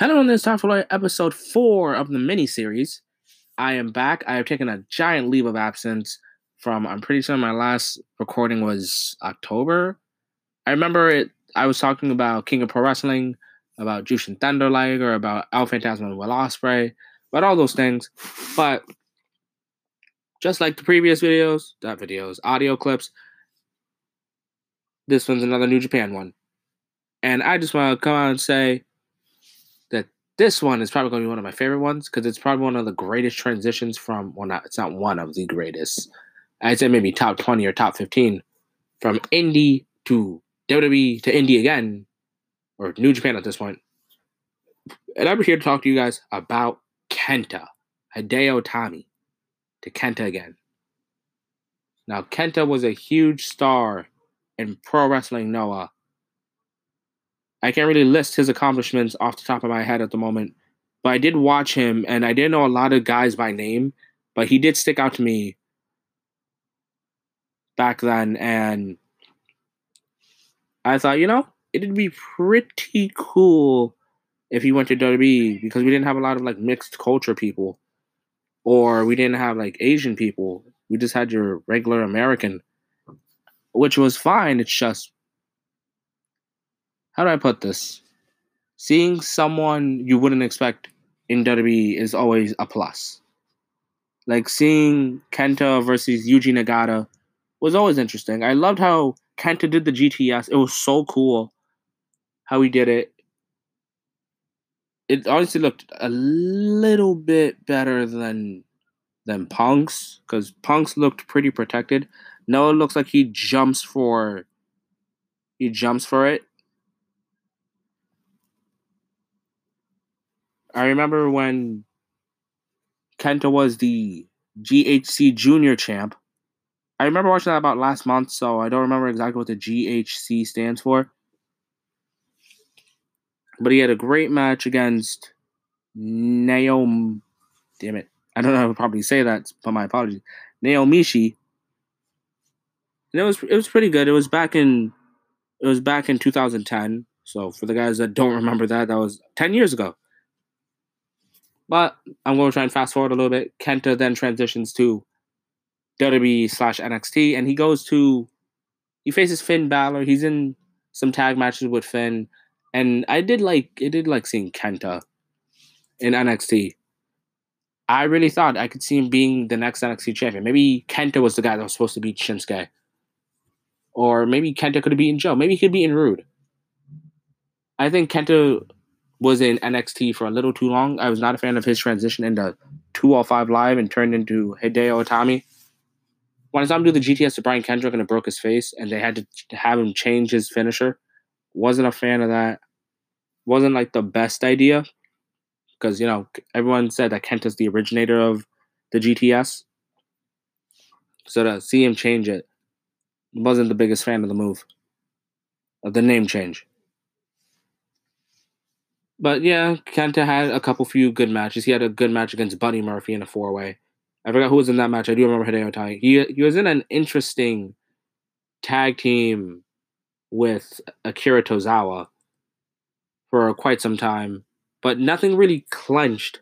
Hello, on this time for episode four of the mini series. I am back. I have taken a giant leave of absence from. I'm pretty sure my last recording was October. I remember it. I was talking about King of Pro Wrestling, about Jushin Thunder Liger, about El Phantasmo and Will Ospreay, about all those things. But just like the previous videos, not videos, audio clips, this one's another New Japan one. And I just want to come out and say that this one is probably going to be one of my favorite ones because it's probably one of the greatest transitions from, well, not, it's not one of the greatest. I'd say maybe top 20 or top 15 from indie to WWE to indie again, or New Japan at this point. And I'm here to talk to you guys about Kenta, Hideo Itami, to Kenta again. Now, Kenta was a huge star in Pro Wrestling Noah. I can't really list his accomplishments off the top of my head at the moment, but I did watch him and I didn't know a lot of guys by name, but he did stick out to me back then. And I thought, you know, it'd be pretty cool if he went to WWE because we didn't have a lot of like mixed culture people or we didn't have like Asian people. We just had your regular American, which was fine. It's just, how do I put this? Seeing someone you wouldn't expect in WWE is always a plus. Like seeing Kenta versus Yuji Nagata was always interesting. I loved how Kenta did the GTS. It was so cool how he did it. It honestly looked a little bit better than than Punk's because Punk's looked pretty protected. Now it looks like he jumps for he jumps for it. I remember when Kenta was the GHC Junior champ. I remember watching that about last month, so I don't remember exactly what the GHC stands for. But he had a great match against Naomi. Damn it. I don't know how to probably say that, but my apologies. Naomichi. And it was it was pretty good. It was back in it was back in 2010. So for the guys that don't remember that, that was 10 years ago. But I'm going to try and fast forward a little bit. Kenta then transitions to WWE slash NXT, and he goes to he faces Finn Balor. He's in some tag matches with Finn, and I did like it. Did like seeing Kenta in NXT. I really thought I could see him being the next NXT champion. Maybe Kenta was the guy that was supposed to beat Shinsuke, or maybe Kenta could have beaten Joe. Maybe he could be in Roode. I think Kenta was in NXT for a little too long. I was not a fan of his transition into 205 Live and turned into Hideo Itami. When I saw him do the GTS to Brian Kendrick and it broke his face, and they had to have him change his finisher, wasn't a fan of that. Wasn't like the best idea because you know everyone said that Kent is the originator of the GTS. So to see him change it, wasn't the biggest fan of the move, of the name change. But yeah, Kenta had a couple few good matches. He had a good match against Buddy Murphy in a four way. I forgot who was in that match. I do remember Hideo Itami. He he was in an interesting tag team with Akira Tozawa for quite some time, but nothing really clenched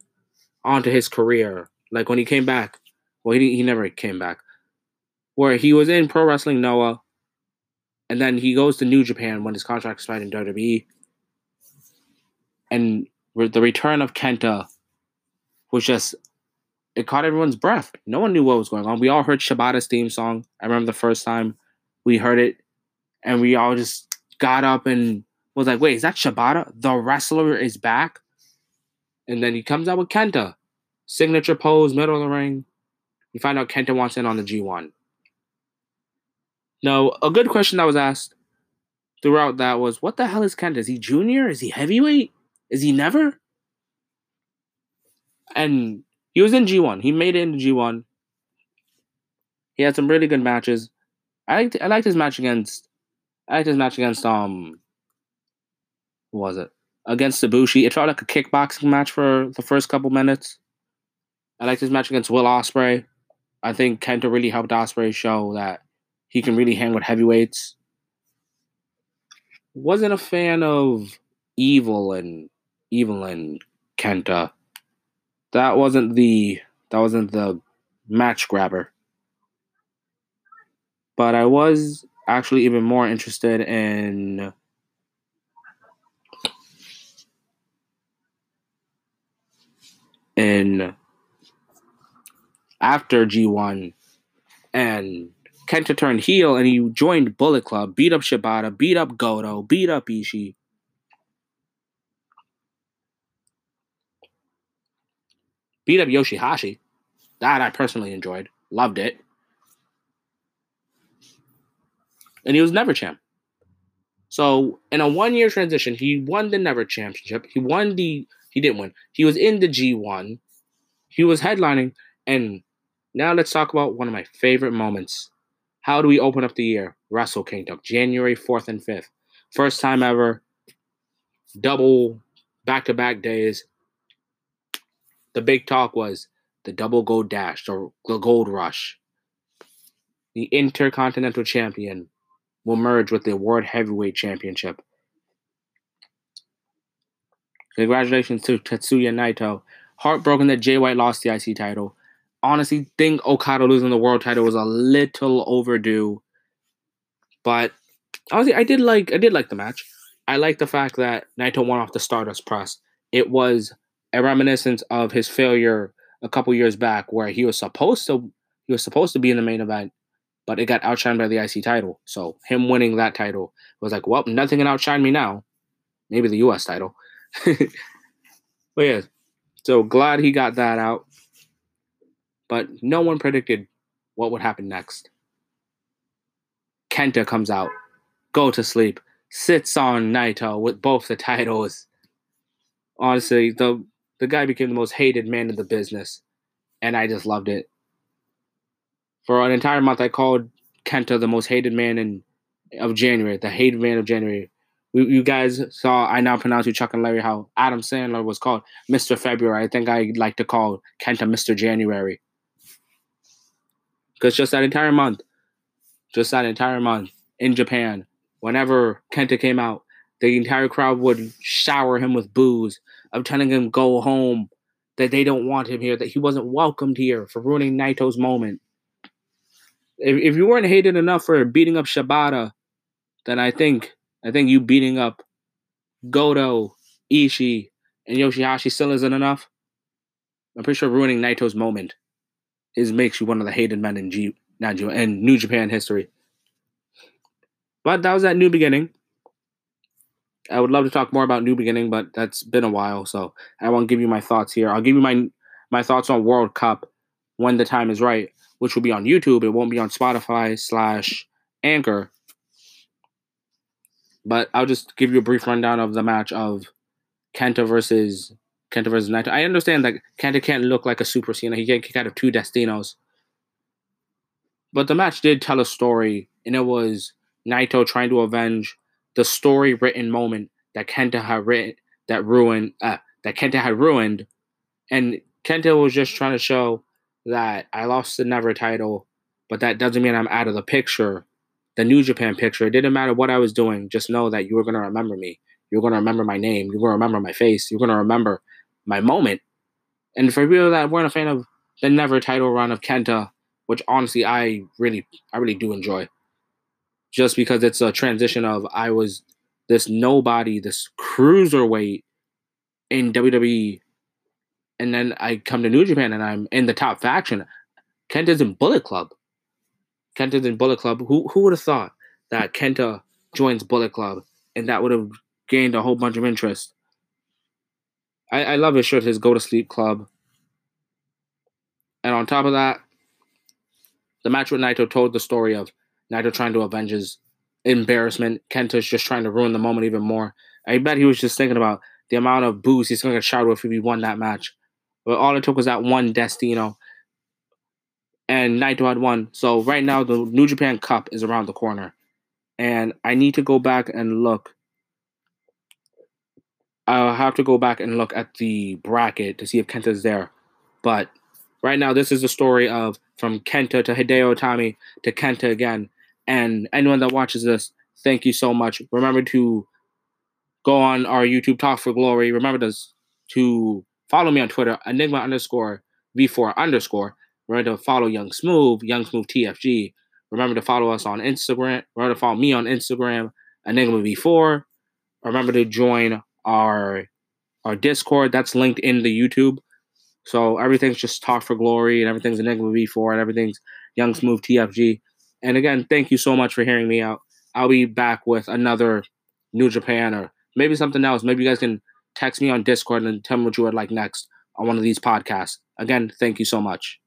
onto his career. Like when he came back, well, he he never came back. Where he was in Pro Wrestling Noah, and then he goes to New Japan when his contract expired in WWE and the return of Kenta was just it caught everyone's breath. No one knew what was going on. We all heard Shibata's theme song. I remember the first time we heard it, and we all just got up and was like, "Wait, is that Shibata? The wrestler is back!" And then he comes out with Kenta, signature pose, middle of the ring. You find out Kenta wants in on the G1. Now, a good question that was asked throughout that was, "What the hell is Kenta? Is he junior? Is he heavyweight?" Is he never? And he was in G1. He made it into G1. He had some really good matches. I liked I liked his match against I liked his match against um what was it? Against Ibushi. It felt like a kickboxing match for the first couple minutes. I liked his match against Will Ospreay. I think Kenta really helped Ospreay show that he can really hang with heavyweights. Wasn't a fan of Evil and Evelyn Kenta. That wasn't the that wasn't the match grabber. But I was actually even more interested in in after G1 and Kenta turned heel and he joined Bullet Club, beat up Shibata, beat up Goto, beat up Ishii. Beat up Yoshihashi. That I personally enjoyed. Loved it. And he was never champ. So in a one year transition, he won the Never Championship. He won the he didn't win. He was in the G1. He was headlining. And now let's talk about one of my favorite moments. How do we open up the year? Wrestle Kingdom, January 4th and 5th. First time ever. Double back to back days. The big talk was the double gold dash or the gold rush. The Intercontinental Champion will merge with the World Heavyweight Championship. Congratulations to Tetsuya Naito. Heartbroken that Jay White lost the IC title. Honestly, think Okada losing the world title was a little overdue. But honestly, I did like I did like the match. I like the fact that Naito won off the Stardust press. It was a reminiscence of his failure a couple years back, where he was supposed to he was supposed to be in the main event, but it got outshined by the IC title. So him winning that title was like, well, nothing can outshine me now. Maybe the US title. but yeah, so glad he got that out. But no one predicted what would happen next. Kenta comes out, go to sleep, sits on Naito with both the titles. Honestly, the the guy became the most hated man in the business, and I just loved it. For an entire month, I called Kenta the most hated man in of January, the hated man of January we, you guys saw I now pronounce you Chuck and Larry how Adam Sandler was called Mr. February. I think I like to call Kenta Mr. January. Because just that entire month, just that entire month in Japan, whenever Kenta came out, the entire crowd would shower him with boos of telling him go home, that they don't want him here, that he wasn't welcomed here for ruining Naito's moment. If, if you weren't hated enough for beating up Shibata, then I think I think you beating up Goto, Ishii, and Yoshihashi still isn't enough. I'm pretty sure ruining Naito's moment is makes you one of the hated men in G not G in New Japan history. But that was that new beginning. I would love to talk more about New Beginning, but that's been a while, so I won't give you my thoughts here. I'll give you my my thoughts on World Cup when the time is right, which will be on YouTube. It won't be on Spotify slash Anchor. But I'll just give you a brief rundown of the match of Kenta versus Kenta versus Naito. I understand that Kenta can't look like a Super Cena. He can't kick out of two Destinos. But the match did tell a story, and it was Naito trying to avenge the story written moment that Kenta had written that ruined uh, that Kenta had ruined. And Kenta was just trying to show that I lost the never title, but that doesn't mean I'm out of the picture the New Japan picture. It didn't matter what I was doing. Just know that you were to remember me. You're to remember my name. You're to remember my face. You're to remember my moment. And for people that weren't a fan of the never title run of Kenta, which honestly I really, I really do enjoy, just because it's a transition of I was this nobody, this cruiserweight in WWE, and then I come to New Japan and I'm in the top faction. Kenta's in Bullet Club. Kenta's in Bullet Club. Who who would have thought that Kenta joins Bullet Club and that would have gained a whole bunch of interest? I, I love his shirt, his Go to Sleep Club. And on top of that, the match with Naito told the story of Naito trying to avenge his embarrassment. Kenta's just trying to ruin the moment even more. I bet he was just thinking about the amount of boos he's going to shout if he won that match. But all it took was that one Destino and Naito had won. So right now the New Japan Cup is around the corner, and I need to go back and look. I'll have to go back and look at the bracket to see if Kenta's there, but right now this is the story of from Kenta to Hideo Itami to Kenta again. And anyone that watches this, thank you so much. Remember to go on our YouTube Talk for Glory. Remember to, to follow me on Twitter, Enigma underscore V4 underscore. Remember to follow Young Smooth, Young Smooth TFG. Remember to follow us on Instagram. Remember to follow me on Instagram, Enigma V4. Remember to join our our Discord. That's linked in the YouTube. So everything's just Talk for Glory and everything's Enigma V4 and everything's Young Smooth TFG. And again, thank you so much for hearing me out. I'll be back with another New Japan or maybe something else. Maybe you guys can text me on Discord and tell me what you would like next on one of these podcasts. Again, thank you so much.